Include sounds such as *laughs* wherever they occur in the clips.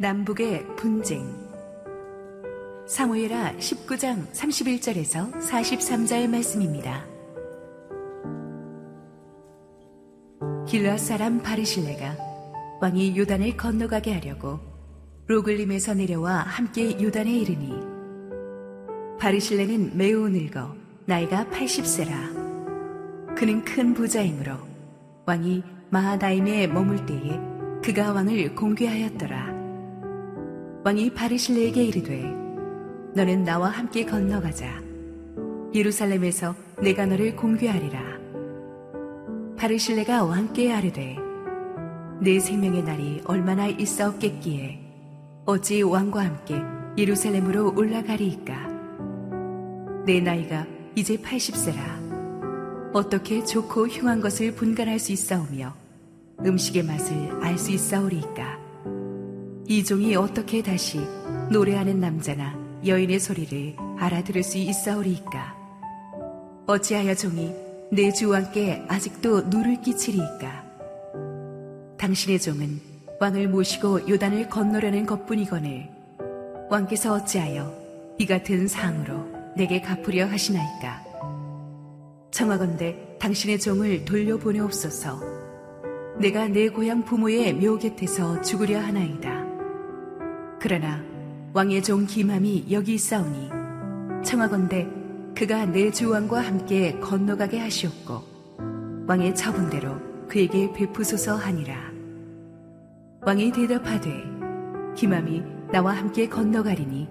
남북의 분쟁. 사무엘하 19장 31절에서 43절 말씀입니다. 길라 사람 바리실레가 왕이 요단을 건너가게 하려고 로글림에서 내려와 함께 요단에 이르니 바리실레는 매우 늙어 나이가 80세라. 그는 큰 부자이므로 왕이 마하다임에 머물 때에 그가 왕을 공개하였더라 왕이 바리실레에게 이르되 너는 나와 함께 건너가자. 예루살렘에서 내가 너를 공개하리라. 바리실레가 왕께 아르되 내 생명의 날이 얼마나 있사옵겠기에 어찌 왕과 함께 예루살렘으로 올라가리이까? 내 나이가 이제 80세라. 어떻게 좋고 흉한 것을 분간할 수 있사오며 음식의 맛을 알 수 있사오리이까 이 종이 어떻게 다시 노래하는 남자나 여인의 소리를 알아들을 수 있사오리이까? 어찌하여 종이 내 주왕께 아직도 누를 끼치리이까? 당신의 종은 왕을 모시고 요단을 건너려는 것뿐이거늘 왕께서 어찌하여 이 같은 상으로 내게 갚으려 하시나이까? 청하건대 당신의 종을 돌려보내옵소서. 내가 내 고향 부모의 묘 곁에서 죽으려 하나이다 그러나 왕의 종 김함이 여기 있사오니 청하건대 그가 내 주왕과 함께 건너가게 하시옵고 왕의 처분대로 그에게 베푸소서 하니라. 왕이 대답하되 김함이 나와 함께 건너가리니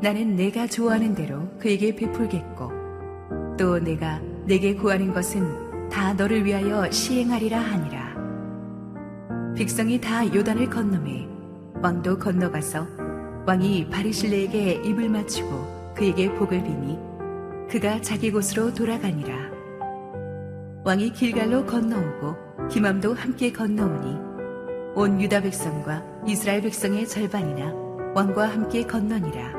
나는 내가 좋아하는 대로 그에게 베풀겠고 또 내가 내게 구하는 것은 다 너를 위하여 시행하리라 하니라. 백성이 다 요단을 건너매 왕도 건너가서 왕이 바리실레에게 입을 맞추고 그에게 복을 비니 그가 자기 곳으로 돌아가니라. 왕이 길갈로 건너오고 기맘도 함께 건너오니 온 유다 백성과 이스라엘 백성의 절반이나 왕과 함께 건너니라.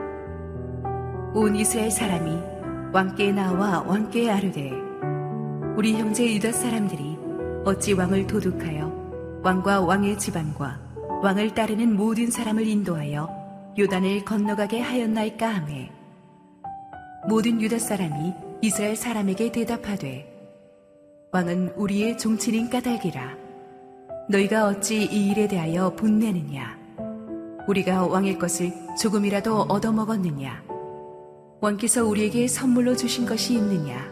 온 이스라엘 사람이 왕께 나와 왕께 아르되 우리 형제 유다 사람들이 어찌 왕을 도둑하여 왕과 왕의 집안과 왕을 따르는 모든 사람을 인도하여 요단을 건너가게 하였나이까 하매 모든 유다 사람이 이스라엘 사람에게 대답하되 왕은 우리의 종친인 까닭이라. 너희가 어찌 이 일에 대하여 분내느냐? 우리가 왕의 것을 조금이라도 얻어먹었느냐? 왕께서 우리에게 선물로 주신 것이 있느냐?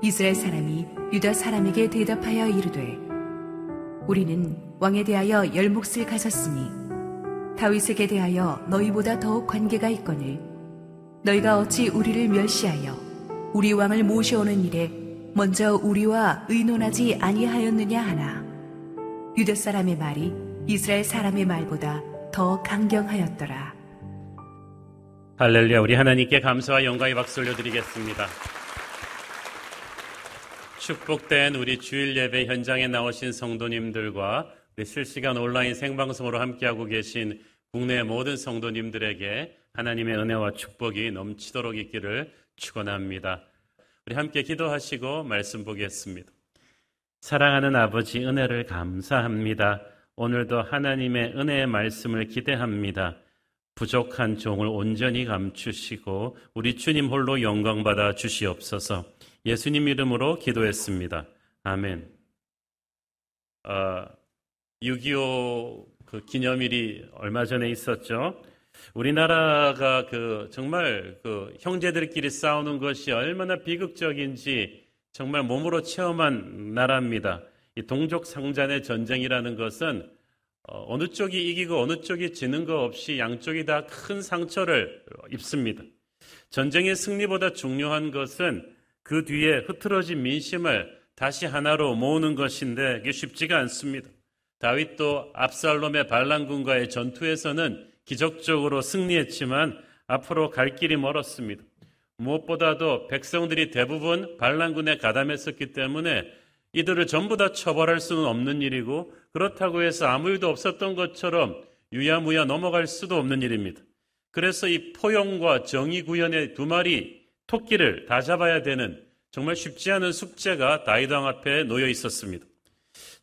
이스라엘 사람이 유다 사람에게 대답하여 이르되 우리는 왕에 대하여 열 몫을 가졌으니 다윗에게 대하여 너희보다 더욱 관계가 있거늘 너희가 어찌 우리를 멸시하여 우리 왕을 모셔오는 일에 먼저 우리와 의논하지 아니하였느냐 하나 유다 사람의 말이 이스라엘 사람의 말보다 더 강경하였더라. 할렐루야 우리 하나님께 감사와 영광의 박수 올려드리겠습니다. 축복된 우리 주일 예배 현장에 나오신 성도님들과 우리 실시간 온라인 생방송으로 함께하고 계신 국내 모든 성도님들에게 하나님의 은혜와 축복이 넘치도록 있기를 축원합니다. 우리 함께 기도하시고 말씀 보겠습니다. 사랑하는 아버지 은혜를 감사합니다. 오늘도 하나님의 은혜의 말씀을 기대합니다. 부족한 종을 온전히 감추시고 우리 주님 홀로 영광 받아 주시옵소서. 예수님 이름으로 기도했습니다. 아멘. 어, 6.25그 기념일이 얼마 전에 있었죠. 우리나라가 그 정말 그 형제들끼리 싸우는 것이 얼마나 비극적인지 정말 몸으로 체험한 나라입니다. 이 동족 상잔의 전쟁이라는 것은 어, 느 쪽이 이기고 어느 쪽이 지는 것 없이 양쪽이 다 큰 상처를 입습니다. 전쟁의 승리보다 중요한 것은 그 뒤에 흐트러진 민심을 다시 하나로 모으는 것인데 이게 쉽지가 않습니다. 다윗도 압살롬의 반란군과의 전투에서는 기적적으로 승리했지만 앞으로 갈 길이 멀었습니다. 무엇보다도 백성들이 대부분 반란군에 가담했었기 때문에 이들을 전부 다 처벌할 수는 없는 일이고 그렇다고 해서 아무 일도 없었던 것처럼 유야무야 넘어갈 수도 없는 일입니다. 그래서 이 포용과 정의 구현의 두 마리 토끼를 다 잡아야 되는 정말 쉽지 않은 숙제가 다이당 앞에 놓여 있었습니다.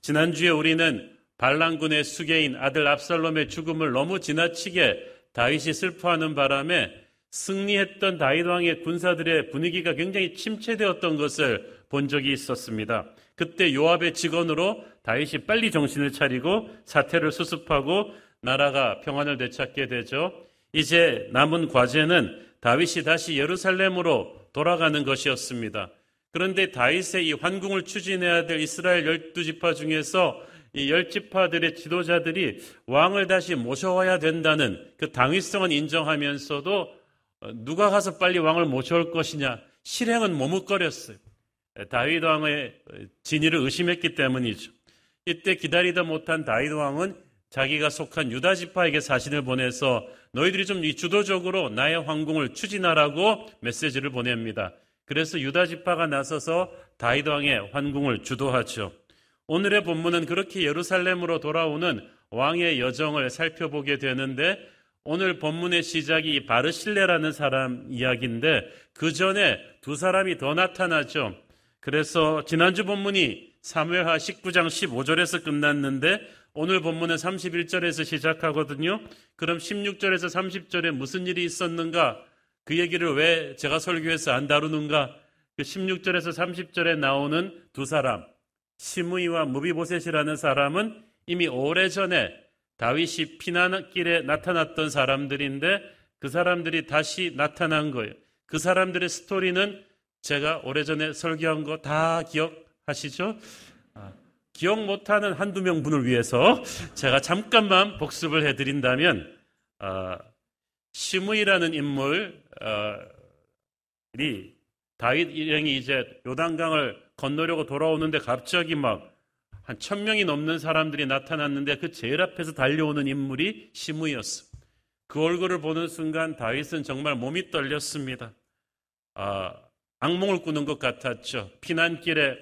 지난주에 우리는 반란군의 수계인 아들 압살롬의 죽음을 너무 지나치게 다윗이 슬퍼하는 바람에 승리했던 다윗 왕의 군사들의 분위기가 굉장히 침체되었던 것을 본 적이 있었습니다. 그때 요압의 직원으로 다윗이 빨리 정신을 차리고 사태를 수습하고 나라가 평안을 되찾게 되죠. 이제 남은 과제는 다윗이 다시 예루살렘으로 돌아가는 것이었습니다. 그런데 다윗의 이 환궁을 추진해야 될 이스라엘 열두 지파 중에서 이 열 지파들의 지도자들이 왕을 다시 모셔와야 된다는 그 당위성은 인정하면서도 누가 가서 빨리 왕을 모셔올 것이냐 실행은 머뭇거렸어요. 다윗 왕의 진위를 의심했기 때문이죠. 이때 기다리다 못한 다윗 왕은 자기가 속한 유다 지파에게 사신을 보내서 너희들이 좀 주도적으로 나의 황궁을 추진하라고 메시지를 보냅니다. 그래서 유다 지파가 나서서 다윗 왕의 환궁을 주도하죠. 오늘의 본문은 그렇게 예루살렘으로 돌아오는 왕의 여정을 살펴보게 되는데 오늘 본문의 시작이 바르실레라는 사람 이야기인데 그 전에 두 사람이 더 나타나죠. 그래서 지난주 본문이 사무엘하 19장 15절에서 끝났는데 오늘 본문은 31절에서 시작하거든요. 그럼 16절에서 30절에 무슨 일이 있었는가? 그 얘기를 왜 제가 설교해서 안 다루는가? 그 16절에서 30절에 나오는 두 사람, 시므이와 무비보셋이라는 사람은 이미 오래전에 다윗이 피난길에 나타났던 사람들인데 그 사람들이 다시 나타난 거예요. 그 사람들의 스토리는 제가 오래전에 설교한 거 다 기억하시죠? 아, 기억 못하는 한두 명 분을 위해서 제가 잠깐만 복습을 해드린다면 아, 시므이라는 인물이 다윗 일행이 이제 요단강을 건너려고 돌아오는데 갑자기 막 한 천 명이 넘는 사람들이 나타났는데 그 제일 앞에서 달려오는 인물이 시므이였어. 그 얼굴을 보는 순간 다윗은 정말 몸이 떨렸습니다. 아, 악몽을 꾸는 것 같았죠. 피난길에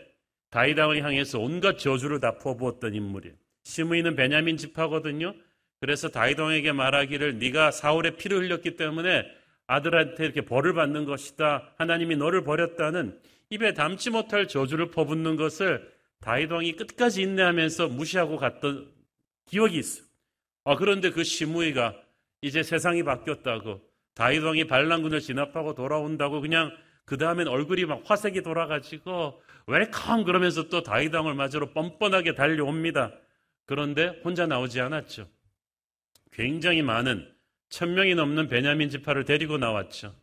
다이당을 향해서 온갖 저주를 다 퍼부었던 인물이에요. 시므이는 베냐민 집하거든요. 그래서 다이당에게 말하기를 네가 사울의 피를 흘렸기 때문에 아들한테 이렇게 벌을 받는 것이다. 하나님이 너를 버렸다는 입에 담지 못할 저주를 퍼붓는 것을 다이당이 끝까지 인내하면서 무시하고 갔던 기억이 있어요. 아, 그런데 그 시므이가 이제 세상이 바뀌었다고 다윗 왕이 반란군을 진압하고 돌아온다고 그냥 그 다음엔 얼굴이 막 화색이 돌아가지고 welcome 그러면서 또 다윗 왕을 맞으러 뻔뻔하게 달려옵니다. 그런데 혼자 나오지 않았죠. 굉장히 많은 천 명이 넘는 베냐민 지파를 데리고 나왔죠.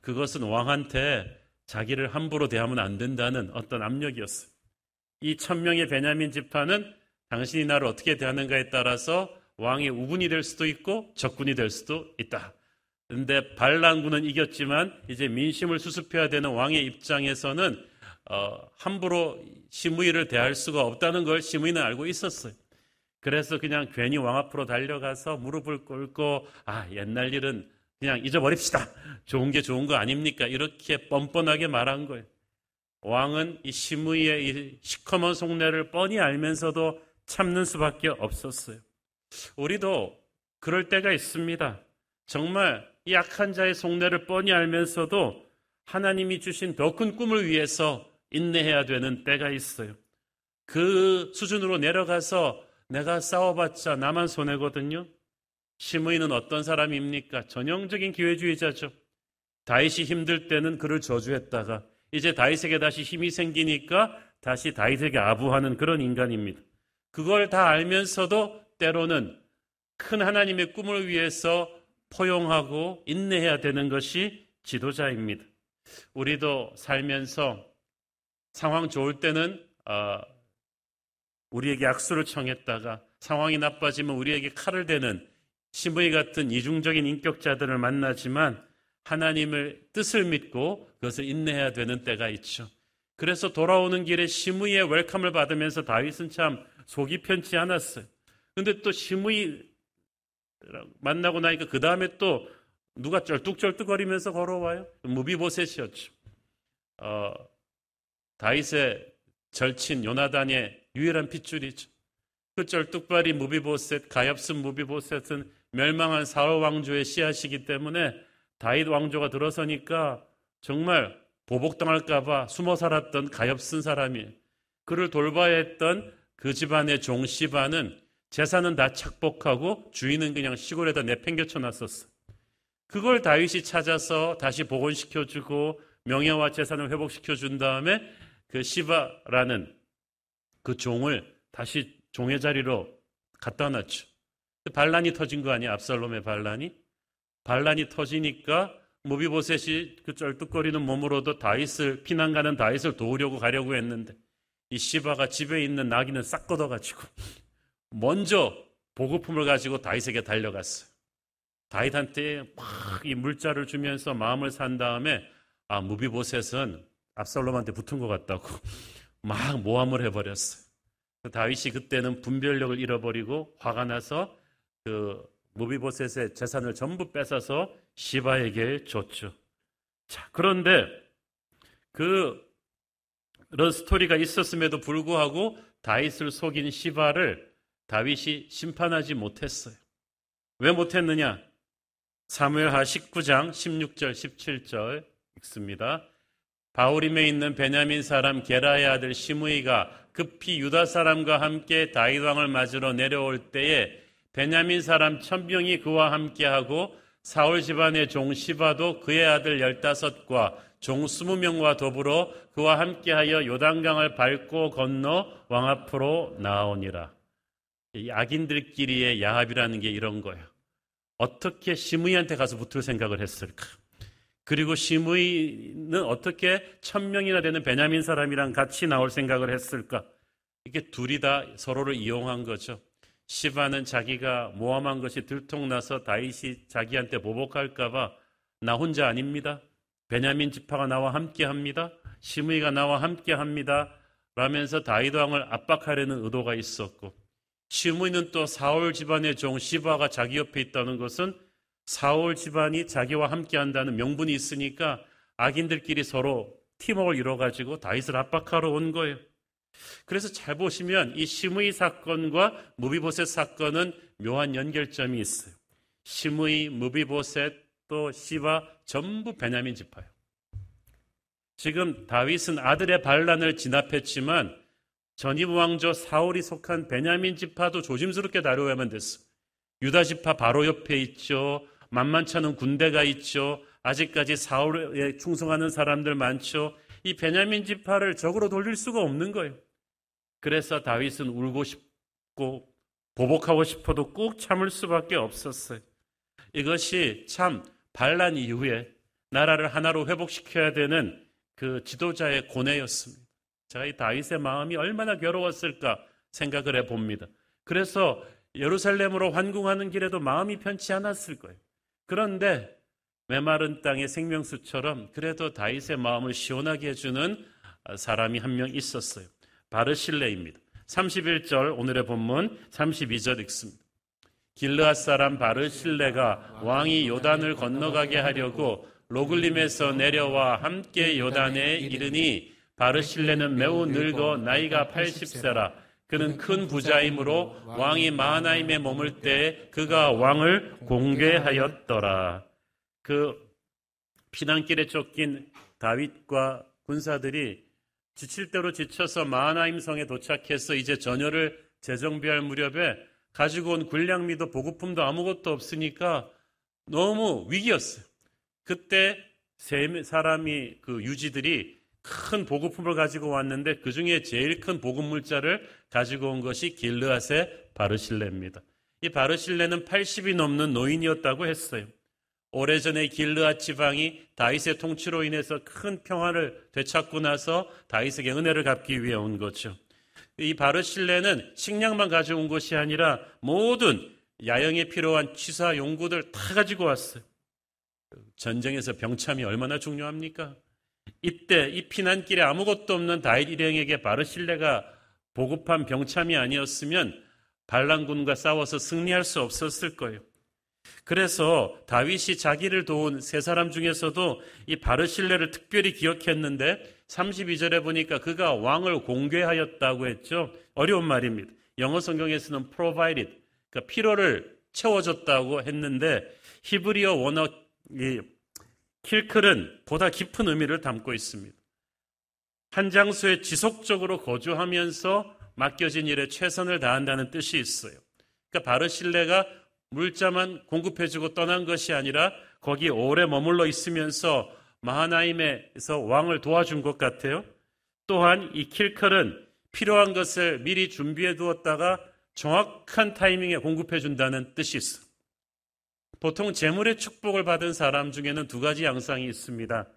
그것은 왕한테 자기를 함부로 대하면 안 된다는 어떤 압력이었어요. 이 천 명의 베냐민 지파는 당신이 나를 어떻게 대하는가에 따라서 왕의 우군이 될 수도 있고 적군이 될 수도 있다. 근데 반란군은 이겼지만 이제 민심을 수습해야 되는 왕의 입장에서는 어, 함부로 시무이를 대할 수가 없다는 걸 시무이는 알고 있었어요. 그래서 그냥 괜히 왕 앞으로 달려가서 무릎을 꿇고 아 옛날 일은 그냥 잊어버립시다. 좋은 게 좋은 거 아닙니까? 이렇게 뻔뻔하게 말한 거예요. 왕은 이 시무이의 이 시커먼 속내를 뻔히 알면서도 참는 수밖에 없었어요. 우리도 그럴 때가 있습니다. 정말 이 약한 자의 속내를 뻔히 알면서도 하나님이 주신 더 큰 꿈을 위해서 인내해야 되는 때가 있어요. 그 수준으로 내려가서 내가 싸워봤자 나만 손해거든요. 시므이는 어떤 사람입니까? 전형적인 기회주의자죠. 다윗이 힘들 때는 그를 저주했다가 이제 다윗에게 다시 힘이 생기니까 다시 다윗에게 아부하는 그런 인간입니다. 그걸 다 알면서도 때로는 큰 하나님의 꿈을 위해서 포용하고 인내해야 되는 것이 지도자입니다. 우리도 살면서 상황 좋을 때는 어, 우리에게 악수를 청했다가 상황이 나빠지면 우리에게 칼을 대는 시므이 같은 이중적인 인격자들을 만나지만 하나님을 뜻을 믿고 그것을 인내해야 되는 때가 있죠. 그래서 돌아오는 길에 시므이의 웰컴을 받으면서 다윗은 참 속이 편치 않았어요. 근데 또 시므이 만나고 나니까 그 다음에 또 누가 쩔뚝쩔뚝거리면서 걸어와요? 무비보셋이었죠. 어, 다윗의 절친 요나단의 유일한 핏줄이죠. 그 쩔뚝발이 무비보셋, 가엾은 무비보셋은 멸망한 사울 왕조의 씨앗이기 때문에 다윗 왕조가 들어서니까 정말 보복당할까봐 숨어 살았던 가엾은 사람이 그를 돌봐야 했던 그 집안의 종 시바는 재산은 다 착복하고 주인은 그냥 시골에다 내팽겨쳐 놨었어. 그걸 다윗이 찾아서 다시 복원시켜주고 명예와 재산을 회복시켜준 다음에 그 시바라는 그 종을 다시 종의 자리로 갖다 놨죠. 반란이 터진 거 아니야? 압살롬의 반란이? 반란이 터지니까 무비보셋이 그 쩔뚝거리는 몸으로도 다윗을 피난 가는 다윗을 도우려고 가려고 했는데 이 시바가 집에 있는 나귀는 싹 걷어가지고 *laughs* 먼저 보급품을 가지고 다윗에게 달려갔어요. 다윗한테 막 이 물자를 주면서 마음을 산 다음에 아 무비보셋은 압살롬한테 붙은 것 같다고 *laughs* 막 모함을 해버렸어요. 다윗이 그때는 분별력을 잃어버리고 화가 나서 그 무비보셋의 재산을 전부 뺏어서 시바에게 줬죠. 자, 그런데 그 그런 스토리가 있었음에도 불구하고 다윗을 속인 시바를 다윗이 심판하지 못했어요. 왜 못했느냐? 사무엘하 19장 16절 17절 읽습니다. 바울임에 있는 베냐민 사람 게라의 아들 시므이가 급히 유다 사람과 함께 다윗 왕을 맞으러 내려올 때에 베냐민 사람 천병이 그와 함께하고 사울 집안의 종 시바도 그의 아들 열다섯과 종 스무 명과 더불어 그와 함께하여 요단강을 밟고 건너 왕 앞으로 나오니라. 이 악인들끼리의 야합이라는 게 이런 거예요. 어떻게 시므이한테 가서 붙을 생각을 했을까? 그리고 시므이는 어떻게 천 명이나 되는 베냐민 사람이랑 같이 나올 생각을 했을까? 이게 둘이 다 서로를 이용한 거죠. 시바는 자기가 모함한 것이 들통나서 다윗이 자기한테 보복할까봐 나 혼자 아닙니다. 베냐민 지파가 나와 함께합니다. 시므이가 나와 함께합니다. 라면서 다윗 왕을 압박하려는 의도가 있었고 시므이는 또 사울 집안의 종 시바가 자기 옆에 있다는 것은 사울 집안이 자기와 함께 한다는 명분이 있으니까 악인들끼리 서로 팀워크를 이뤄가지고 다윗을 압박하러 온 거예요. 그래서 잘 보시면 이 시므이 사건과 무비보셋 사건은 묘한 연결점이 있어요. 시므이, 무비보셋, 또 시바 전부 베냐민 지파예요. 지금 다윗은 아들의 반란을 진압했지만 전임 왕조 사울이 속한 베냐민 지파도 조심스럽게 다루어야만 됐어. 유다 지파 바로 옆에 있죠. 만만찮은 군대가 있죠. 아직까지 사울에 충성하는 사람들 많죠. 이 베냐민 지파를 적으로 돌릴 수가 없는 거예요. 그래서 다윗은 울고 싶고 보복하고 싶어도 꾹 참을 수밖에 없었어요. 이것이 참 반란 이후에 나라를 하나로 회복시켜야 되는 그 지도자의 고뇌였습니다. 제가 이 다윗의 마음이 얼마나 괴로웠을까 생각을 해 봅니다. 그래서 예루살렘으로 환궁하는 길에도 마음이 편치 않았을 거예요. 그런데 메마른 땅의 생명수처럼 그래도 다윗의 마음을 시원하게 해주는 사람이 한 명 있었어요. 바르실레입니다. 31절 오늘의 본문 32절 읽습니다. 길르앗 사람 바르실레가 왕이 요단을 건너가게 하려고 로글림에서 내려와 함께 요단에 이르니 바르실레는 매우 늙어 나이가 80세라 그는 큰 부자이므로 왕이 마하나임에 머물 때 그가 왕을 공개하였더라. 그 피난길에 쫓긴 다윗과 군사들이 지칠 대로 지쳐서 마하나임 성에 도착해서 이제 전열을 재정비할 무렵에 가지고 온 군량미도 보급품도 아무것도 없으니까 너무 위기였어요. 그때 세 사람이 그 유지들이 큰 보급품을 가지고 왔는데 그 중에 제일 큰 보급 물자를 가지고 온 것이 길르앗의 바르실레입니다. 이 바르실레는 80이 넘는 노인이었다고 했어요. 오래전에 길르앗 지방이 다윗의 통치로 인해서 큰 평화를 되찾고 나서 다윗에게 은혜를 갚기 위해 온 거죠. 이 바르실레는 식량만 가져온 것이 아니라 모든 야영에 필요한 취사 용구들 다 가지고 왔어요. 전쟁에서 병참이 얼마나 중요합니까? 이때 이 피난길에 아무것도 없는 다윗 일행에게 바르실레가 보급한 병참이 아니었으면 반란군과 싸워서 승리할 수 없었을 거예요. 그래서 다윗이 자기를 도운 세 사람 중에서도 이 바르실레를 특별히 기억했는데 32절에 보니까 그가 왕을 공개하였다고 했죠. 어려운 말입니다. 영어 성경에서는 provided, 그러니까 필요를 채워줬다고 했는데 히브리어 원어 이 킬클은 보다 깊은 의미를 담고 있습니다. 한 장소에 지속적으로 거주하면서 맡겨진 일에 최선을 다한다는 뜻이 있어요. 그러니까 바르실레가 물자만 공급해주고 떠난 것이 아니라 거기 오래 머물러 있으면서 마하나임에서 왕을 도와준 것 같아요. 또한 이 킬컬은 필요한 것을 미리 준비해 두었다가 정확한 타이밍에 공급해 준다는 뜻이 있어. 보통 재물의 축복을 받은 사람 중에는 두 가지 양상이 있습니다.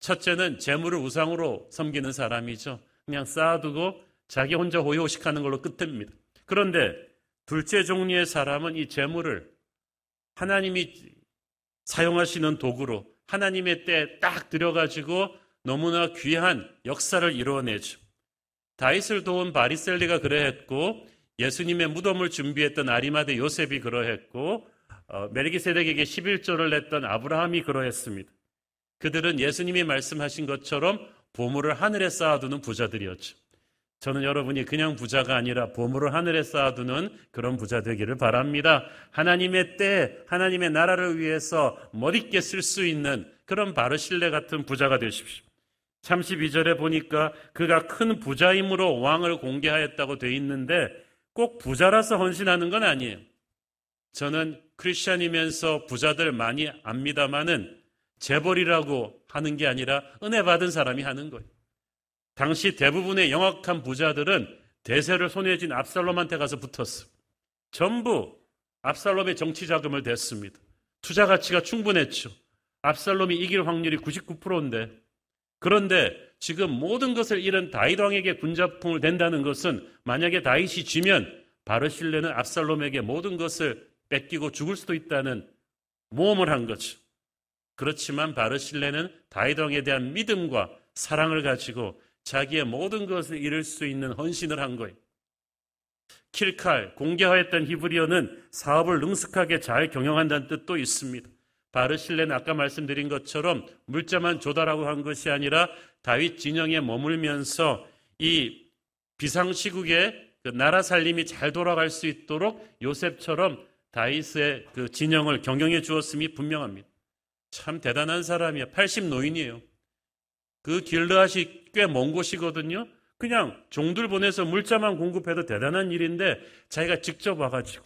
첫째는 재물을 우상으로 섬기는 사람이죠. 그냥 쌓아두고 자기 혼자 호요식하는 걸로 끝입니다. 그런데 둘째 종류의 사람은 이 재물을 하나님이 사용하시는 도구로 하나님의 때에 딱 들여가지고 너무나 귀한 역사를 이루어내죠. 다윗을 도운 바리셀리가 그러했고 예수님의 무덤을 준비했던 아리마대 요셉이 그러했고 어, 멜기세덱에게 11조를 냈던 아브라함이 그러했습니다. 그들은 예수님이 말씀하신 것처럼 보물을 하늘에 쌓아두는 부자들이었죠. 저는 여러분이 그냥 부자가 아니라 보물을 하늘에 쌓아두는 그런 부자 되기를 바랍니다. 하나님의 때, 하나님의 나라를 위해서 멋있게 쓸 수 있는 그런 바르실레 같은 부자가 되십시오. 32절에 보니까 그가 큰 부자임으로 왕을 공개하였다고 돼 있는데 꼭 부자라서 헌신하는 건 아니에요. 저는 크리스천이면서 부자들 많이 압니다마는 재벌이라고 하는 게 아니라 은혜 받은 사람이 하는 거예요. 당시 대부분의 영악한 부자들은 대세를 손에 쥔 압살롬한테 가서 붙었어. 전부 압살롬의 정치 자금을 댔습니다. 투자 가치가 충분했죠. 압살롬이 이길 확률이 99%인데 그런데 지금 모든 것을 잃은 다윗 왕에게 군자풍을 댄다는 것은 만약에 다윗이 지면 바르실레는 압살롬에게 모든 것을 뺏기고 죽을 수도 있다는 모험을 한 거죠. 그렇지만 바르실레는 다윗 왕에 대한 믿음과 사랑을 가지고 자기의 모든 것을 잃을 수 있는 헌신을 한 거예요. 킬칼, 공개하였던 히브리어는 사업을 능숙하게 잘 경영한다는 뜻도 있습니다. 바르실레는 아까 말씀드린 것처럼 물자만 조달하고 한 것이 아니라 다윗 진영에 머물면서 이 비상시국에 그 나라 살림이 잘 돌아갈 수 있도록 요셉처럼 다윗의 그 진영을 경영해 주었음이 분명합니다. 참 대단한 사람이야. 80 노인이에요. 그 길르앗이 꽤 먼 곳이거든요. 그냥 종들 보내서 물자만 공급해도 대단한 일인데 자기가 직접 와가지고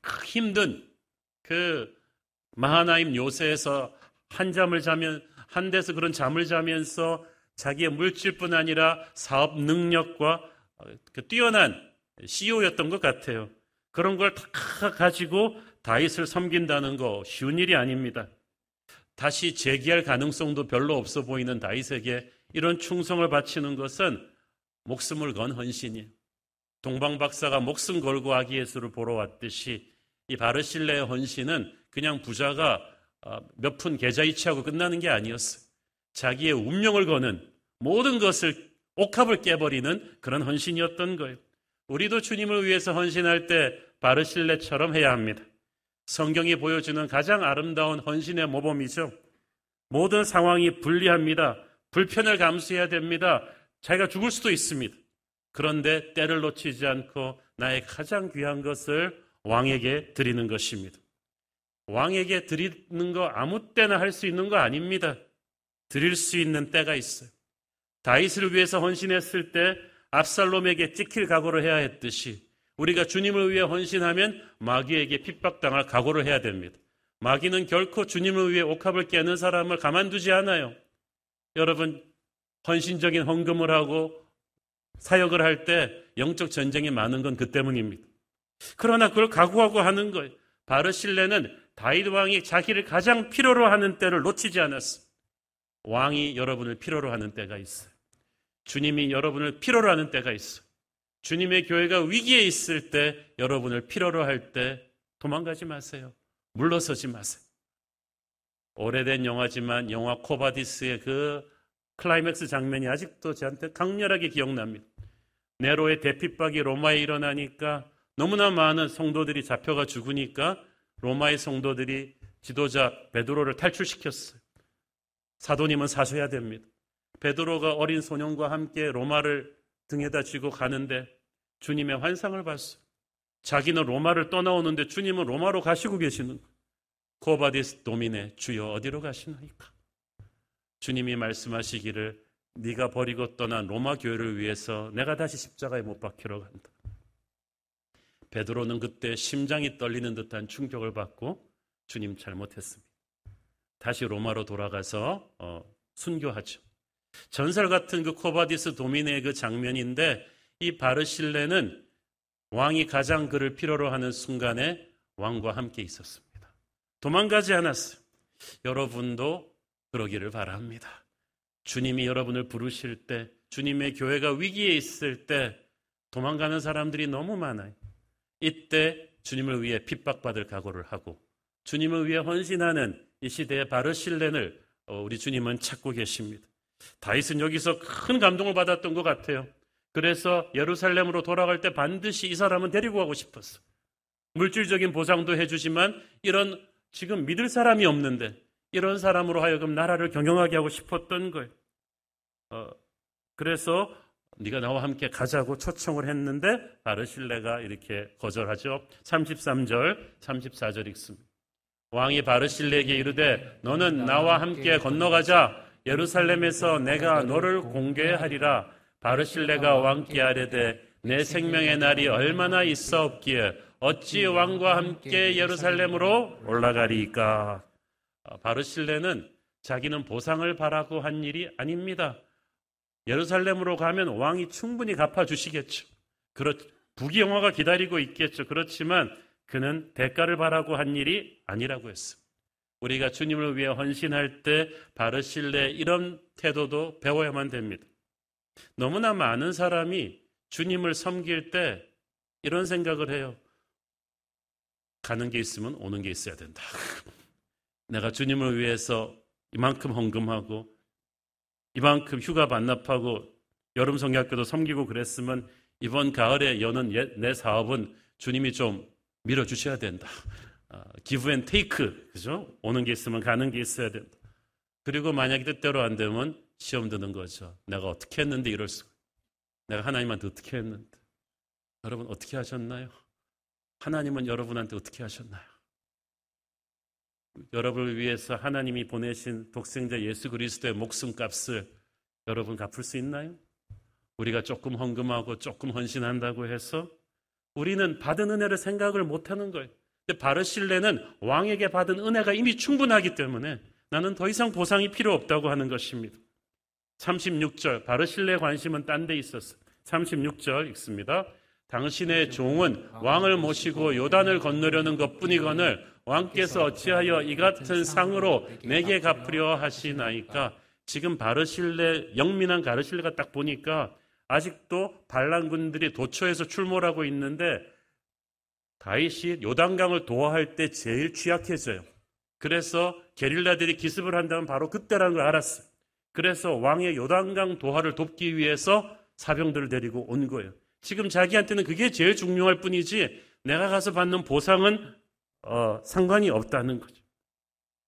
그 힘든 그 마하나임 요새에서 한 잠을 자면 한 데서 그런 잠을 자면서 자기의 물질뿐 아니라 사업 능력과 그 뛰어난 CEO였던 것 같아요. 그런 걸 다 가지고 다윗을 섬긴다는 거 쉬운 일이 아닙니다. 다시 재기할 가능성도 별로 없어 보이는 다윗에게 이런 충성을 바치는 것은 목숨을 건 헌신이에요. 동방 박사가 목숨 걸고 아기 예수를 보러 왔듯이 이 바르실레의 헌신은 그냥 부자가 어, 몇푼 계좌 이체하고 끝나는 게 아니었어요. 자기의 운명을 거는 모든 것을 옥합을 깨버리는 그런 헌신이었던 거예요. 우리도 주님을 위해서 헌신할 때 바르실레처럼 해야 합니다. 성경이 보여주는 가장 아름다운 헌신의 모범이죠. 모든 상황이 불리합니다. 불편을 감수해야 됩니다. 자기가 죽을 수도 있습니다. 그런데 때를 놓치지 않고 나의 가장 귀한 것을 왕에게 드리는 것입니다. 왕에게 드리는 거 아무 때나 할 수 있는 거 아닙니다. 드릴 수 있는 때가 있어요. 다윗을 위해서 헌신했을 때 압살롬에게 찍힐 각오를 해야 했듯이 우리가 주님을 위해 헌신하면 마귀에게 핍박당할 각오를 해야 됩니다. 마귀는 결코 주님을 위해 옥합을 깨는 사람을 가만두지 않아요. 여러분, 헌신적인 헌금을 하고 사역을 할 때 영적 전쟁이 많은 건 그 때문입니다. 그러나 그걸 각오하고 하는 거예요. 바르실래는 다윗 왕이 자기를 가장 필요로 하는 때를 놓치지 않았어. 왕이 여러분을 필요로 하는 때가 있어요. 주님이 여러분을 필요로 하는 때가 있어요. 주님의 교회가 위기에 있을 때 여러분을 필요로 할 때 도망가지 마세요. 물러서지 마세요. 오래된 영화지만 영화 Quo Vadis의 그 클라이맥스 장면이 아직도 저한테 강렬하게 기억납니다. 네로의 대핍박이 로마에 일어나니까 너무나 많은 성도들이 잡혀가 죽으니까 로마의 성도들이 지도자 베드로를 탈출시켰어요. 사도님은 사셔야 됩니다. 베드로가 어린 소년과 함께 로마를 등에다 지고 가는데 주님의 환상을 봤어요. 자기는 로마를 떠나오는데 주님은 로마로 가시고 계시는 Quo Vadis Domine 주여 어디로 가시나이까? 주님이 말씀하시기를 네가 버리고 떠난 로마 교회를 위해서 내가 다시 십자가에 못 박히러 간다. 베드로는 그때 심장이 떨리는 듯한 충격을 받고 주님 잘못했습니다. 다시 로마로 돌아가서 어, 순교하죠. 전설 같은 그 Quo Vadis Domine의 그 장면인데 이 바르실래는 왕이 가장 그를 필요로 하는 순간에 왕과 함께 있었습니다. 도망가지 않았어요. 여러분도 그러기를 바랍니다. 주님이 여러분을 부르실 때, 주님의 교회가 위기에 있을 때 도망가는 사람들이 너무 많아요. 이때 주님을 위해 핍박받을 각오를 하고 주님을 위해 헌신하는 이 시대의 바르실렌을 어, 우리 주님은 찾고 계십니다. 다윗은 여기서 큰 감동을 받았던 것 같아요. 그래서 예루살렘으로 돌아갈 때 반드시 이 사람은 데리고 가고 싶었어. 물질적인 보상도 해주지만 이런 지금 믿을 사람이 없는데 이런 사람으로 하여금 나라를 경영하게 하고 싶었던 거예요. 어, 그래서 네가 나와 함께 가자고 초청을 했는데 바르실레가 이렇게 거절하죠. 33절, 34절 읽습니다. 왕이 바르실레에게 이르되 너는 나와 함께 건너가자 예루살렘에서 내가 너를 공개하리라 바르실레가 왕께 아뢰되 내 생명의 날이 얼마나 있어 없기에 어찌 왕과 함께 예루살렘으로 올라가리까 아, 바르실레는 자기는 보상을 바라고 한 일이 아닙니다. 예루살렘으로 가면 왕이 충분히 갚아주시겠죠. 그렇, 부귀영화가 기다리고 있겠죠. 그렇지만 그는 대가를 바라고 한 일이 아니라고 했습니다. 우리가 주님을 위해 헌신할 때 바르실레 이런 태도도 배워야만 됩니다. 너무나 많은 사람이 주님을 섬길 때 이런 생각을 해요. 가는 게 있으면 오는 게 있어야 된다. *laughs* 내가 주님을 위해서 이만큼 헌금하고 이만큼 휴가 반납하고 여름 성경학교도 섬기고 그랬으면 이번 가을에 여는 내 사업은 주님이 좀 밀어주셔야 된다. give and take, 그죠? 오는 게 있으면 가는 게 있어야 된다. 그리고 만약에 뜻대로 안 되면 시험 드는 거죠. 내가 어떻게 했는데 이럴 수, 내가 하나님한테 어떻게 했는데. 여러분 어떻게 하셨나요? 하나님은 여러분한테 어떻게 하셨나요? 여러분을 위해서 하나님이 보내신 독생자 예수 그리스도의 목숨값을 여러분 갚을 수 있나요? 우리가 조금 헌금하고 조금 헌신한다고 해서 우리는 받은 은혜를 생각을 못 하는 거예요. 바르실레는 왕에게 받은 은혜가 이미 충분하기 때문에 나는 더 이상 보상이 필요 없다고 하는 것입니다. 36절 바르실레의 관심은 딴 데 있었어. 36절 읽습니다. 당신의 종은 왕을 모시고 요단을 건너려는 것뿐이거늘 왕께서 어찌하여 이 같은 상으로 내게 갚으려 하시나이까 지금 바르실레 영민한 가르실레가 딱 보니까 아직도 반란군들이 도처에서 출몰하고 있는데 다윗이 요단강을 도하할 때 제일 취약해져요. 그래서 게릴라들이 기습을 한다면 바로 그때라는 걸 알았어요. 그래서 왕의 요단강 도하를 돕기 위해서 사병들을 데리고 온 거예요. 지금 자기한테는 그게 제일 중요할 뿐이지 내가 가서 받는 보상은 어, 상관이 없다는 거죠.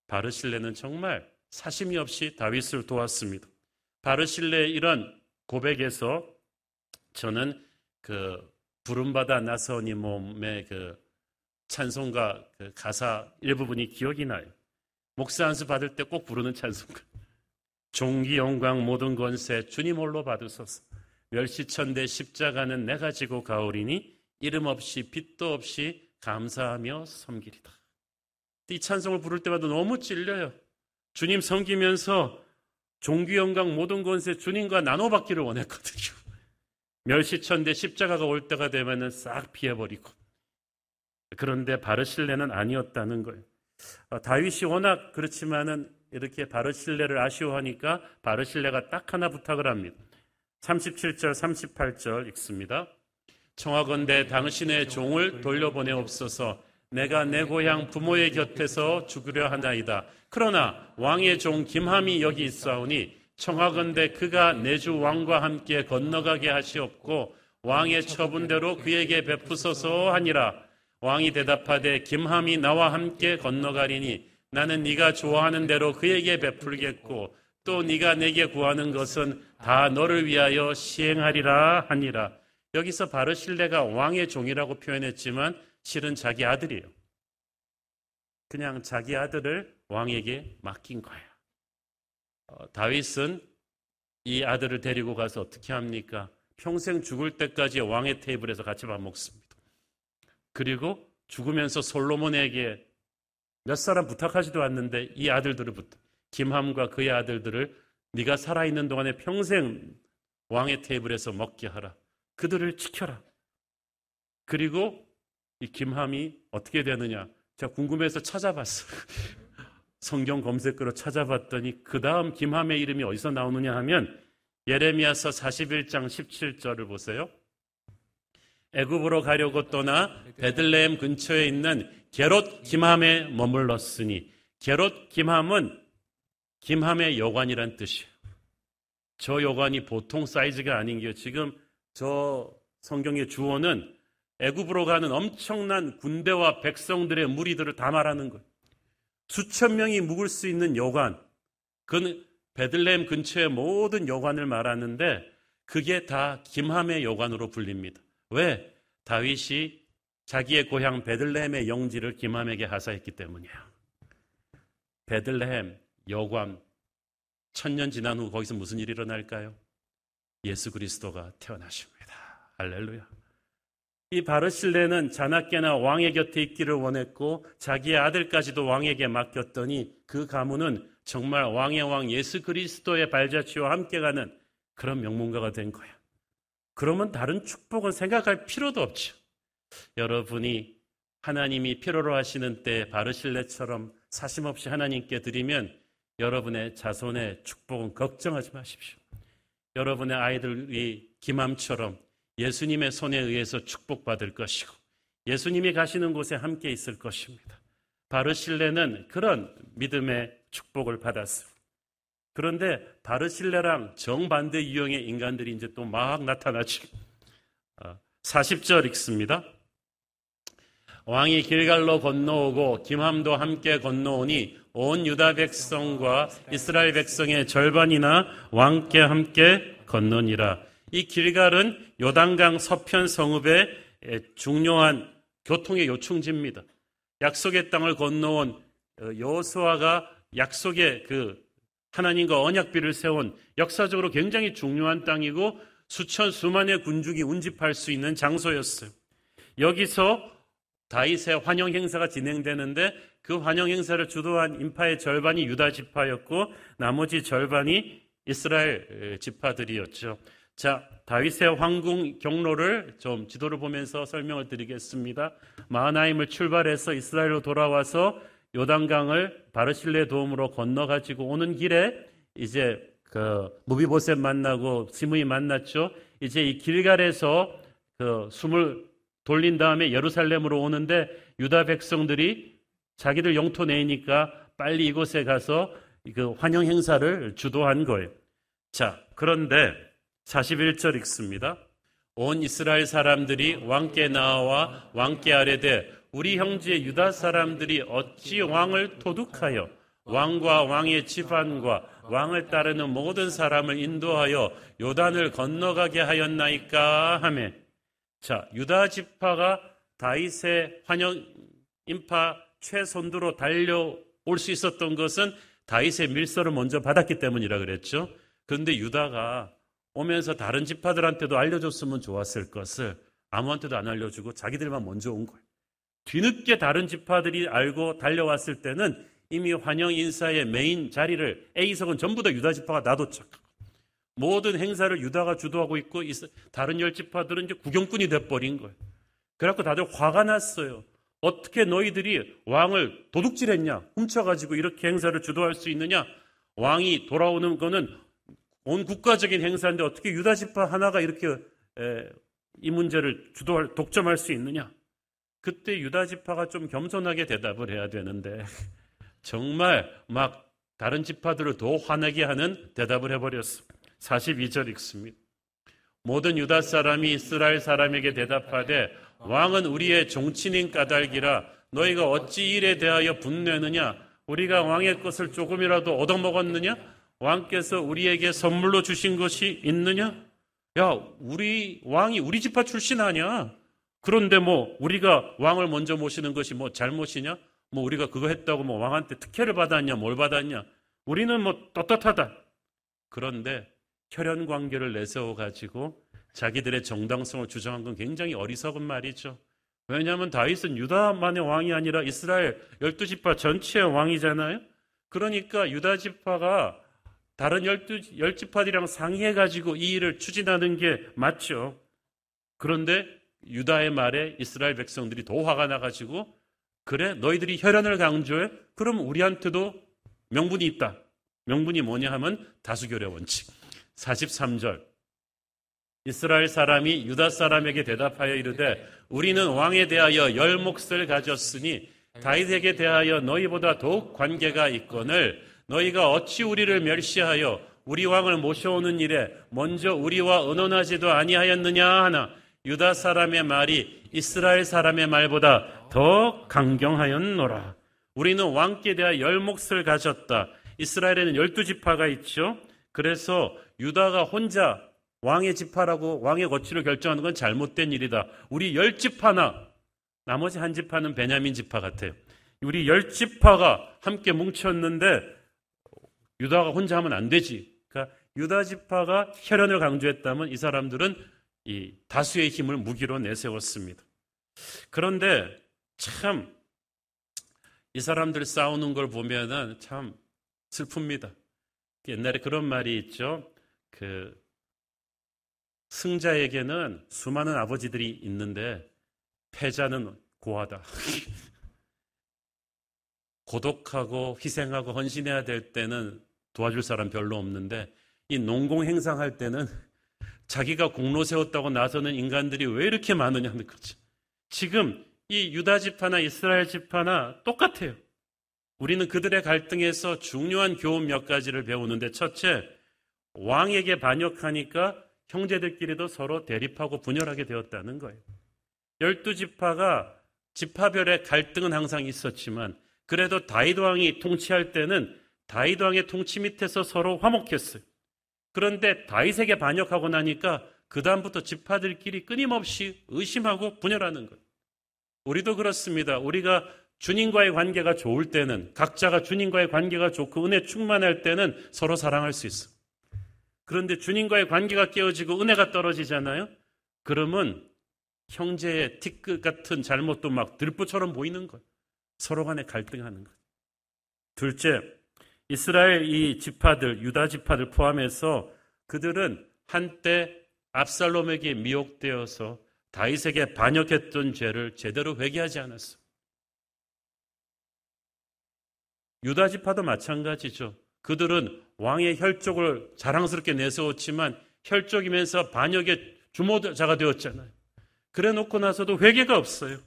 바르실레는 정말 사심이 없이 다윗을 도왔습니다. 바르실레의 이런 고백에서 저는 그 부름받아 나서니 몸의 그 찬송가 그 가사 일부분이 기억이 나요. 목사 안수 받을 때 꼭 부르는 찬송가. 종기 영광 모든 권세 주님 홀로 받으소서. 멸시천대 십자가는 내가 지고 가오리니 이름 없이 빛도 없이 감사하며 섬기리다. 이 찬송을 부를 때마다 너무 찔려요. 주님 섬기면서 종기 영광 모든 권세 주님과 나눠 받기를 원했거든요. 멸시천대 십자가가 올 때가 되면은 싹 피해버리고. 그런데 바르실레는 아니었다는 거예요. 어, 다윗이 워낙 그렇지만은 이렇게 바르실레를 아쉬워하니까 바르실레가 딱 하나 부탁을 합니다. 37절, 38절 읽습니다. 청하건대 당신의 종을 돌려보내옵소서 내가 내 고향 부모의 곁에서 죽으려 하나이다. 그러나 왕의 종 김함이 여기 있사오니 청하건대 그가 내주 왕과 함께 건너가게 하시옵고 왕의 처분대로 그에게 베푸소서 하니라. 왕이 대답하되 김함이 나와 함께 건너가리니 나는 네가 좋아하는 대로 그에게 베풀겠고 또 네가 내게 구하는 것은 다 너를 위하여 시행하리라 하니라. 여기서 바르실레가 왕의 종이라고 표현했지만 실은 자기 아들이에요. 그냥 자기 아들을 왕에게 맡긴 거예요. 어, 다윗은 이 아들을 데리고 가서 어떻게 합니까? 평생 죽을 때까지 왕의 테이블에서 같이 밥 먹습니다. 그리고 죽으면서 솔로몬에게 몇 사람 부탁하지도 않는데 이 아들들을 부탁, 김함과 그의 아들들을 네가 살아있는 동안에 평생 왕의 테이블에서 먹게 하라. 그들을 지켜라. 그리고 이 김함이 어떻게 되느냐? 제가 궁금해서 찾아봤어요. 성경 검색으로 찾아봤더니 그 다음 김함의 이름이 어디서 나오느냐 하면 예레미야서 41장 17절을 보세요. 애굽으로 가려고 떠나 베들레헴 근처에 있는 게롯 김함에 머물렀으니 게롯 김함은 김함의 여관이란 뜻이에요. 저 여관이 보통 사이즈가 아닌 게 지금 저 성경의 주어는 애굽으로 가는 엄청난 군대와 백성들의 무리들을 다 말하는 거예요. 수천 명이 묵을 수 있는 여관. 그건 베들레헴 근처의 모든 여관을 말하는데 그게 다 김함의 여관으로 불립니다. 왜? 다윗이 자기의 고향 베들레헴의 영지를 김함에게 하사했기 때문이에요. 베들레헴 여관 천년 지난 후 거기서 무슨 일이 일어날까요? 예수 그리스도가 태어나십니다. 할렐루야. 이 바르실레는 자나깨나 왕의 곁에 있기를 원했고 자기의 아들까지도 왕에게 맡겼더니 그 가문은 정말 왕의 왕 예수 그리스도의 발자취와 함께 가는 그런 명문가가 된 거야. 그러면 다른 축복은 생각할 필요도 없죠. 여러분이 하나님이 필요로 하시는 때 바르실레처럼 사심없이 하나님께 드리면 여러분의 자손의 축복은 걱정하지 마십시오. 여러분의 아이들이 김함처럼 예수님의 손에 의해서 축복받을 것이고 예수님이 가시는 곳에 함께 있을 것입니다. 바르실레는 그런 믿음의 축복을 받았어요. 그런데 바르실레랑 정반대 유형의 인간들이 이제 또 막 나타나죠. 40절 아, 읽습니다. 왕이 길갈로 건너오고 김함도 함께 건너오니 온 유다 백성과 이스라엘 백성의 절반이나 왕께 함께 건너니라. 이 길갈은 요단강 서편 성읍의 중요한 교통의 요충지입니다. 약속의 땅을 건너온 어, 여호수아가 약속의 그 하나님과 언약비를 세운 역사적으로 굉장히 중요한 땅이고 수천 수만의 군중이 운집할 수 있는 장소였어요. 여기서 다윗의 환영 행사가 진행되는데 그 환영 행사를 주도한 인파의 절반이 유다 지파였고 나머지 절반이 이스라엘 지파들이었죠. 자, 다윗의 황궁 경로를 좀 지도를 보면서 설명을 드리겠습니다. 마하나임을 출발해서 이스라엘로 돌아와서 요단강을 바르실레 도움으로 건너 가지고 오는 길에 이제 그 무비보셋 만나고 시므이 만났죠. 이제 이 길갈에서 그 숨을 돌린 다음에 예루살렘으로 오는데 유다 백성들이 자기들 영토 내니까 빨리 이곳에 가서 그 환영 행사를 주도한 거예요. 자, 그런데 41절 읽습니다. 온 이스라엘 사람들이 왕께 나와 왕께 아래되 우리 형제 유다 사람들이 어찌 왕을 도둑하여 왕과 왕의 집안과 왕을 따르는 모든 사람을 인도하여 요단을 건너가게 하였나이까 하매 자 유다 지파가 다윗의 환영 인파 최선두로 달려올 수 있었던 것은 다윗의 밀서를 먼저 받았기 때문이라 그랬죠. 그런데 유다가 오면서 다른 지파들한테도 알려줬으면 좋았을 것을 아무한테도 안 알려주고 자기들만 먼저 온 거예요. 뒤늦게 다른 지파들이 알고 달려왔을 때는 이미 환영 인사의 메인 자리를 A석은 전부 다 유다 지파가 놔뒀죠. 모든 행사를 유다가 주도하고 있고 다른 열 지파들은 이제 구경꾼이 돼버린 거예요. 그래갖고 다들 화가 났어요. 어떻게 너희들이 왕을 도둑질했냐? 훔쳐가지고 이렇게 행사를 주도할 수 있느냐? 왕이 돌아오는 거는 온 국가적인 행사인데 어떻게 유다 지파 하나가 이렇게 이 문제를 주도할 독점할 수 있느냐? 그때 유다 지파가 좀 겸손하게 대답을 해야 되는데 *laughs* 정말 막 다른 지파들을 더 화나게 하는 대답을 해버렸어. 42절 읽습니다. 모든 유다 사람이 이스라엘 사람에게 대답하되 왕은 우리의 종친인 까닭이라 너희가 어찌 일에 대하여 분내느냐? 우리가 왕의 것을 조금이라도 얻어먹었느냐? 왕께서 우리에게 선물로 주신 것이 있느냐? 야, 우리 왕이 우리 집파 출신 아니야. 그런데 뭐 우리가 왕을 먼저 모시는 것이 뭐 잘못이냐? 뭐 우리가 그거 했다고 뭐 왕한테 특혜를 받았냐? 뭘 받았냐? 우리는 뭐 떳떳하다. 그런데 혈연 관계를 내세워 가지고 자기들의 정당성을 주장한 건 굉장히 어리석은 말이죠. 왜냐하면 다윗은 유다만의 왕이 아니라 이스라엘 열두 지파 전체의 왕이잖아요. 그러니까 유다 지파가 다른 열두 열 지파들이랑 상의해 가지고 이 일을 추진하는 게 맞죠. 그런데 유다의 말에 이스라엘 백성들이 더 화가 나 가지고 그래 너희들이 혈연을 강조해? 그럼 우리한테도 명분이 있다. 명분이 뭐냐 하면 다수결의 원칙. 43절. 이스라엘 사람이 유다 사람에게 대답하여 이르되 우리는 왕에 대하여 열 몫을 가졌으니 다윗에게 대하여 너희보다 더욱 관계가 있거늘 너희가 어찌 우리를 멸시하여 우리 왕을 모셔오는 일에 먼저 우리와 언언하지도 아니하였느냐 하나 유다 사람의 말이 이스라엘 사람의 말보다 더 강경하였노라. 우리는 왕께 대하여 열 몫을 가졌다. 이스라엘에는 열두 지파가 있죠. 그래서 유다가 혼자 왕의 지파라고 왕의 거취를 결정하는 건 잘못된 일이다. 우리 열 지파나 나머지 한 지파는 베냐민 지파 같아요. 우리 열 지파가 함께 뭉쳤는데 유다가 혼자 하면 안 되지. 그러니까 유다 지파가 혈연을 강조했다면 이 사람들은 이 다수의 힘을 무기로 내세웠습니다. 그런데 참 이 사람들 싸우는 걸 보면은 참 슬픕니다. 옛날에 그런 말이 있죠. 그 승자에게는 수많은 아버지들이 있는데 패자는 고하다. *laughs* 고독하고 희생하고 헌신해야 될 때는 도와줄 사람 별로 없는데 이 농공 행상할 때는 자기가 공로 세웠다고 나서는 인간들이 왜 이렇게 많으냐 하는 거죠. 지금 이 유다 지파나 이스라엘 지파나 똑같아요. 우리는 그들의 갈등에서 중요한 교훈 몇 가지를 배우는데 첫째, 왕에게 반역하니까 형제들끼리도 서로 대립하고 분열하게 되었다는 거예요. 열두 지파가 지파별의 갈등은 항상 있었지만 그래도 다윗 왕이 통치할 때는 다윗 왕의 통치 밑에서 서로 화목했어요. 그런데 다윗에게 반역하고 나니까 그 다음부터 지파들끼리 끊임없이 의심하고 분열하는 것. 우리도 그렇습니다. 우리가 주님과의 관계가 좋을 때는 각자가 주님과의 관계가 좋고 은혜 충만할 때는 서로 사랑할 수 있어. 그런데 주님과의 관계가 깨어지고 은혜가 떨어지잖아요. 그러면 형제의 티끌 같은 잘못도 막 들보처럼 보이는 것. 서로 간에 갈등하는 것. 둘째, 이스라엘 이 지파들, 유다 지파들 포함해서 그들은 한때 압살롬에게 미혹되어서 다윗에게 반역했던 죄를 제대로 회개하지 않았어. 유다 지파도 마찬가지죠. 그들은 왕의 혈족을 자랑스럽게 내세웠지만 혈족이면서 반역의 주모자가 되었잖아요. 그래 놓고 나서도 회개가 없어요.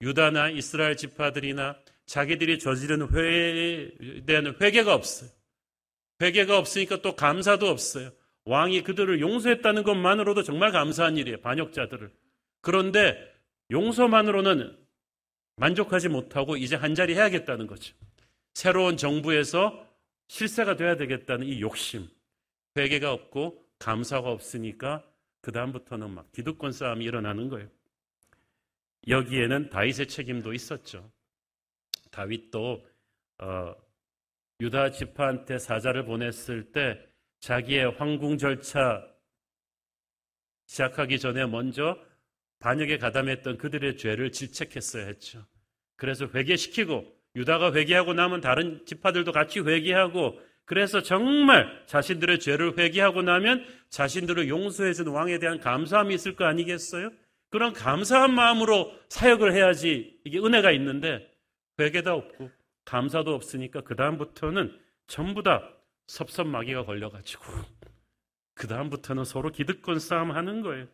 유다나 이스라엘 지파들이나 자기들이 저지른 회에 대한 회개가 없어요. 회개가 없으니까 또 감사도 없어요. 왕이 그들을 용서했다는 것만으로도 정말 감사한 일이에요. 반역자들을. 그런데 용서만으로는 만족하지 못하고 이제 한 자리 해야겠다는 거죠. 새로운 정부에서 실세가 돼야 되겠다는 이 욕심. 회개가 없고 감사가 없으니까 그다음부터는 막 기득권 싸움이 일어나는 거예요. 여기에는 다윗의 책임도 있었죠. 다윗도 어, 유다 지파한테 사자를 보냈을 때 자기의 황궁 절차 시작하기 전에 먼저 반역에 가담했던 그들의 죄를 질책했어야 했죠. 그래서 회개시키고 유다가 회개하고 나면 다른 지파들도 같이 회개하고 그래서 정말 자신들의 죄를 회개하고 나면 자신들을 용서해준 왕에 대한 감사함이 있을 거 아니겠어요? 그런 감사한 마음으로 사역을 해야지 이게 은혜가 있는데 회개도 없고 감사도 없으니까 그 다음부터는 전부 다 섭섭마귀가 걸려가지고 그 다음부터는 서로 기득권 싸움 하는 거예요.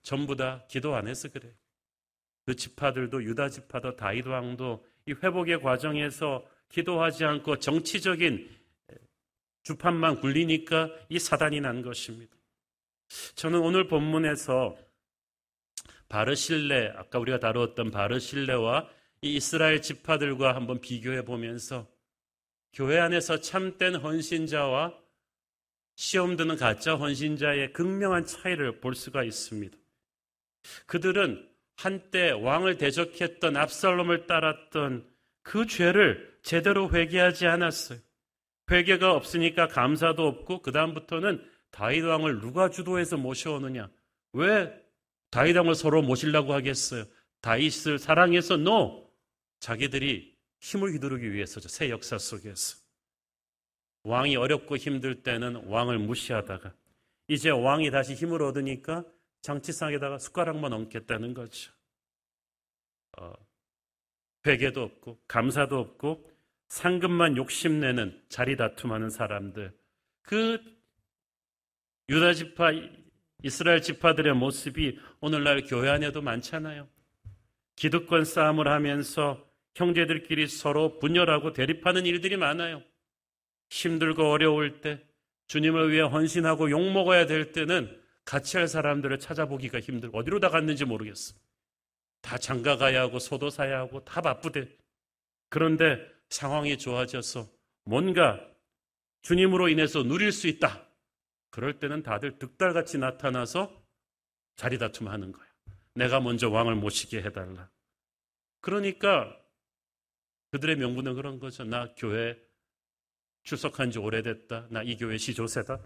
전부 다 기도 안 해서 그래요. 그 지파들도 유다 지파도 다윗 왕도 이 회복의 과정에서 기도하지 않고 정치적인 주판만 굴리니까 이 사단이 난 것입니다. 저는 오늘 본문에서 바르실레, 아까 우리가 다루었던 바르실레와 이 이스라엘 지파들과 한번 비교해 보면서 교회 안에서 참된 헌신자와 시험 드는 가짜 헌신자의 극명한 차이를 볼 수가 있습니다. 그들은 한때 왕을 대적했던 압살롬을 따랐던 그 죄를 제대로 회개하지 않았어요. 회개가 없으니까 감사도 없고 그 다음부터는 다윗 왕을 누가 주도해서 모셔오느냐? 왜 다윗 왕을 서로 모시려고 하겠어요. 다윗을 사랑해서 노 자기들이 힘을 휘두르기 위해서죠. 새 역사 속에서 왕이 어렵고 힘들 때는 왕을 무시하다가 이제 왕이 다시 힘을 얻으니까 장치상에다가 숟가락만 얹겠다는 거죠. 어, 회개도 없고 감사도 없고 상급만 욕심내는 자리 다툼하는 사람들 그 유다 지파 이스라엘 지파들의 모습이 오늘날 교회 안에도 많잖아요. 기득권 싸움을 하면서 형제들끼리 서로 분열하고 대립하는 일들이 많아요. 힘들고 어려울 때 주님을 위해 헌신하고 욕먹어야 될 때는 같이 할 사람들을 찾아보기가 힘들고 어디로 다 갔는지 모르겠어. 다 장가 가야 하고 소도 사야 하고 다 바쁘대. 그런데 상황이 좋아져서 뭔가 주님으로 인해서 누릴 수 있다. 그럴 때는 다들 득달같이 나타나서 자리 다툼하는 거야. 내가 먼저 왕을 모시게 해달라. 그러니까 그들의 명분은 그런 거죠. 나 교회 출석한 지 오래됐다. 나 이 교회 시조세다.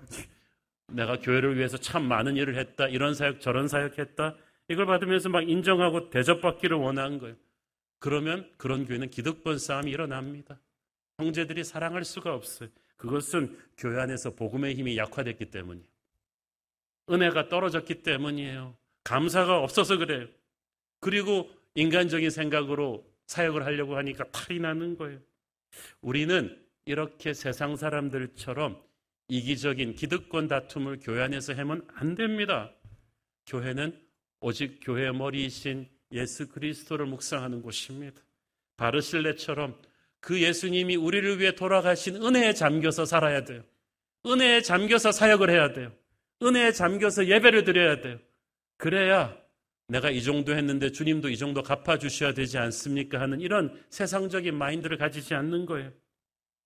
내가 교회를 위해서 참 많은 일을 했다. 이런 사역, 저런 사역 했다. 이걸 받으면서 막 인정하고 대접받기를 원한 거예요. 그러면 그런 교회는 기득권 싸움이 일어납니다. 형제들이 사랑할 수가 없어요. 그것은 교회 안에서 복음의 힘이 약화됐기 때문이에요. 은혜가 떨어졌기 때문이에요. 감사가 없어서 그래요. 그리고 인간적인 생각으로 사역을 하려고 하니까 탈이 나는 거예요. 우리는 이렇게 세상 사람들처럼 이기적인 기득권 다툼을 교회 안에서 해면 안 됩니다. 교회는 오직 교회 머리이신 예수 그리스도를 묵상하는 곳입니다. 바르실레처럼 그 예수님이 우리를 위해 돌아가신 은혜에 잠겨서 살아야 돼요. 은혜에 잠겨서 사역을 해야 돼요. 은혜에 잠겨서 예배를 드려야 돼요. 그래야 내가 이 정도 했는데 주님도 이 정도 갚아주셔야 되지 않습니까? 하는 이런 세상적인 마인드를 가지지 않는 거예요.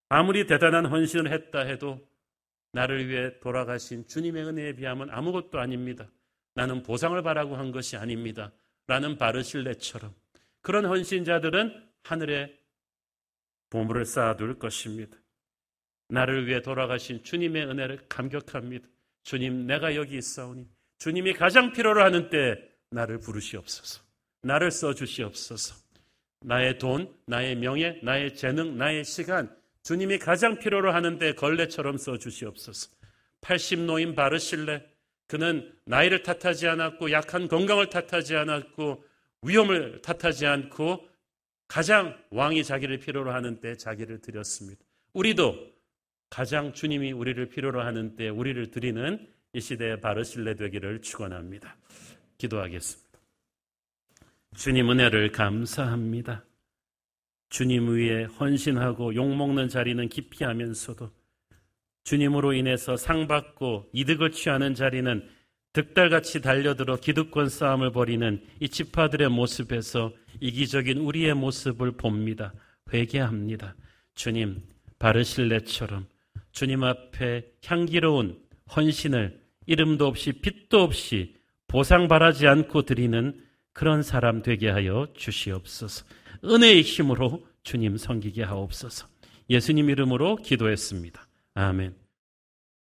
아무리 대단한 헌신을 했다 해도 나를 위해 돌아가신 주님의 은혜에 비하면 아무것도 아닙니다. 나는 보상을 바라고 한 것이 아닙니다. 라는 바르실레처럼 그런 헌신자들은 하늘에 보물을 쌓아둘 것입니다. 나를 위해 돌아가신 주님의 은혜를 감격합니다. 주님, 내가 여기 있사오니 주님이 가장 필요로 하는 때 나를 부르시옵소서. 나를 써주시옵소서. 나의 돈, 나의 명예, 나의 재능, 나의 시간, 주님이 가장 필요로 하는데 걸레처럼 써주시옵소서. 80노인 바르실레, 그는 나이를 탓하지 않았고 약한 건강을 탓하지 않았고 위험을 탓하지 않고 가장 왕이 자기를 필요로 하는 때 자기를 드렸습니다. 우리도 가장 주님이 우리를 필요로 하는 때 우리를 드리는 이 시대의 바르실레 되기를 축원합니다. 기도하겠습니다. 주님 은혜를 감사합니다. 주님 위에 헌신하고 욕먹는 자리는 기피하면서도 주님으로 인해서 상받고 이득을 취하는 자리는 득달같이 달려들어 기득권 싸움을 벌이는 이 지파들의 모습에서 이기적인 우리의 모습을 봅니다. 회개합니다. 주님, 바르실레처럼 주님 앞에 향기로운 헌신을 이름도 없이 빛도 없이 보상 바라지 않고 드리는 그런 사람 되게 하여 주시옵소서. 은혜의 힘으로 주님 섬기게 하옵소서. 예수님 이름으로 기도했습니다. 아멘.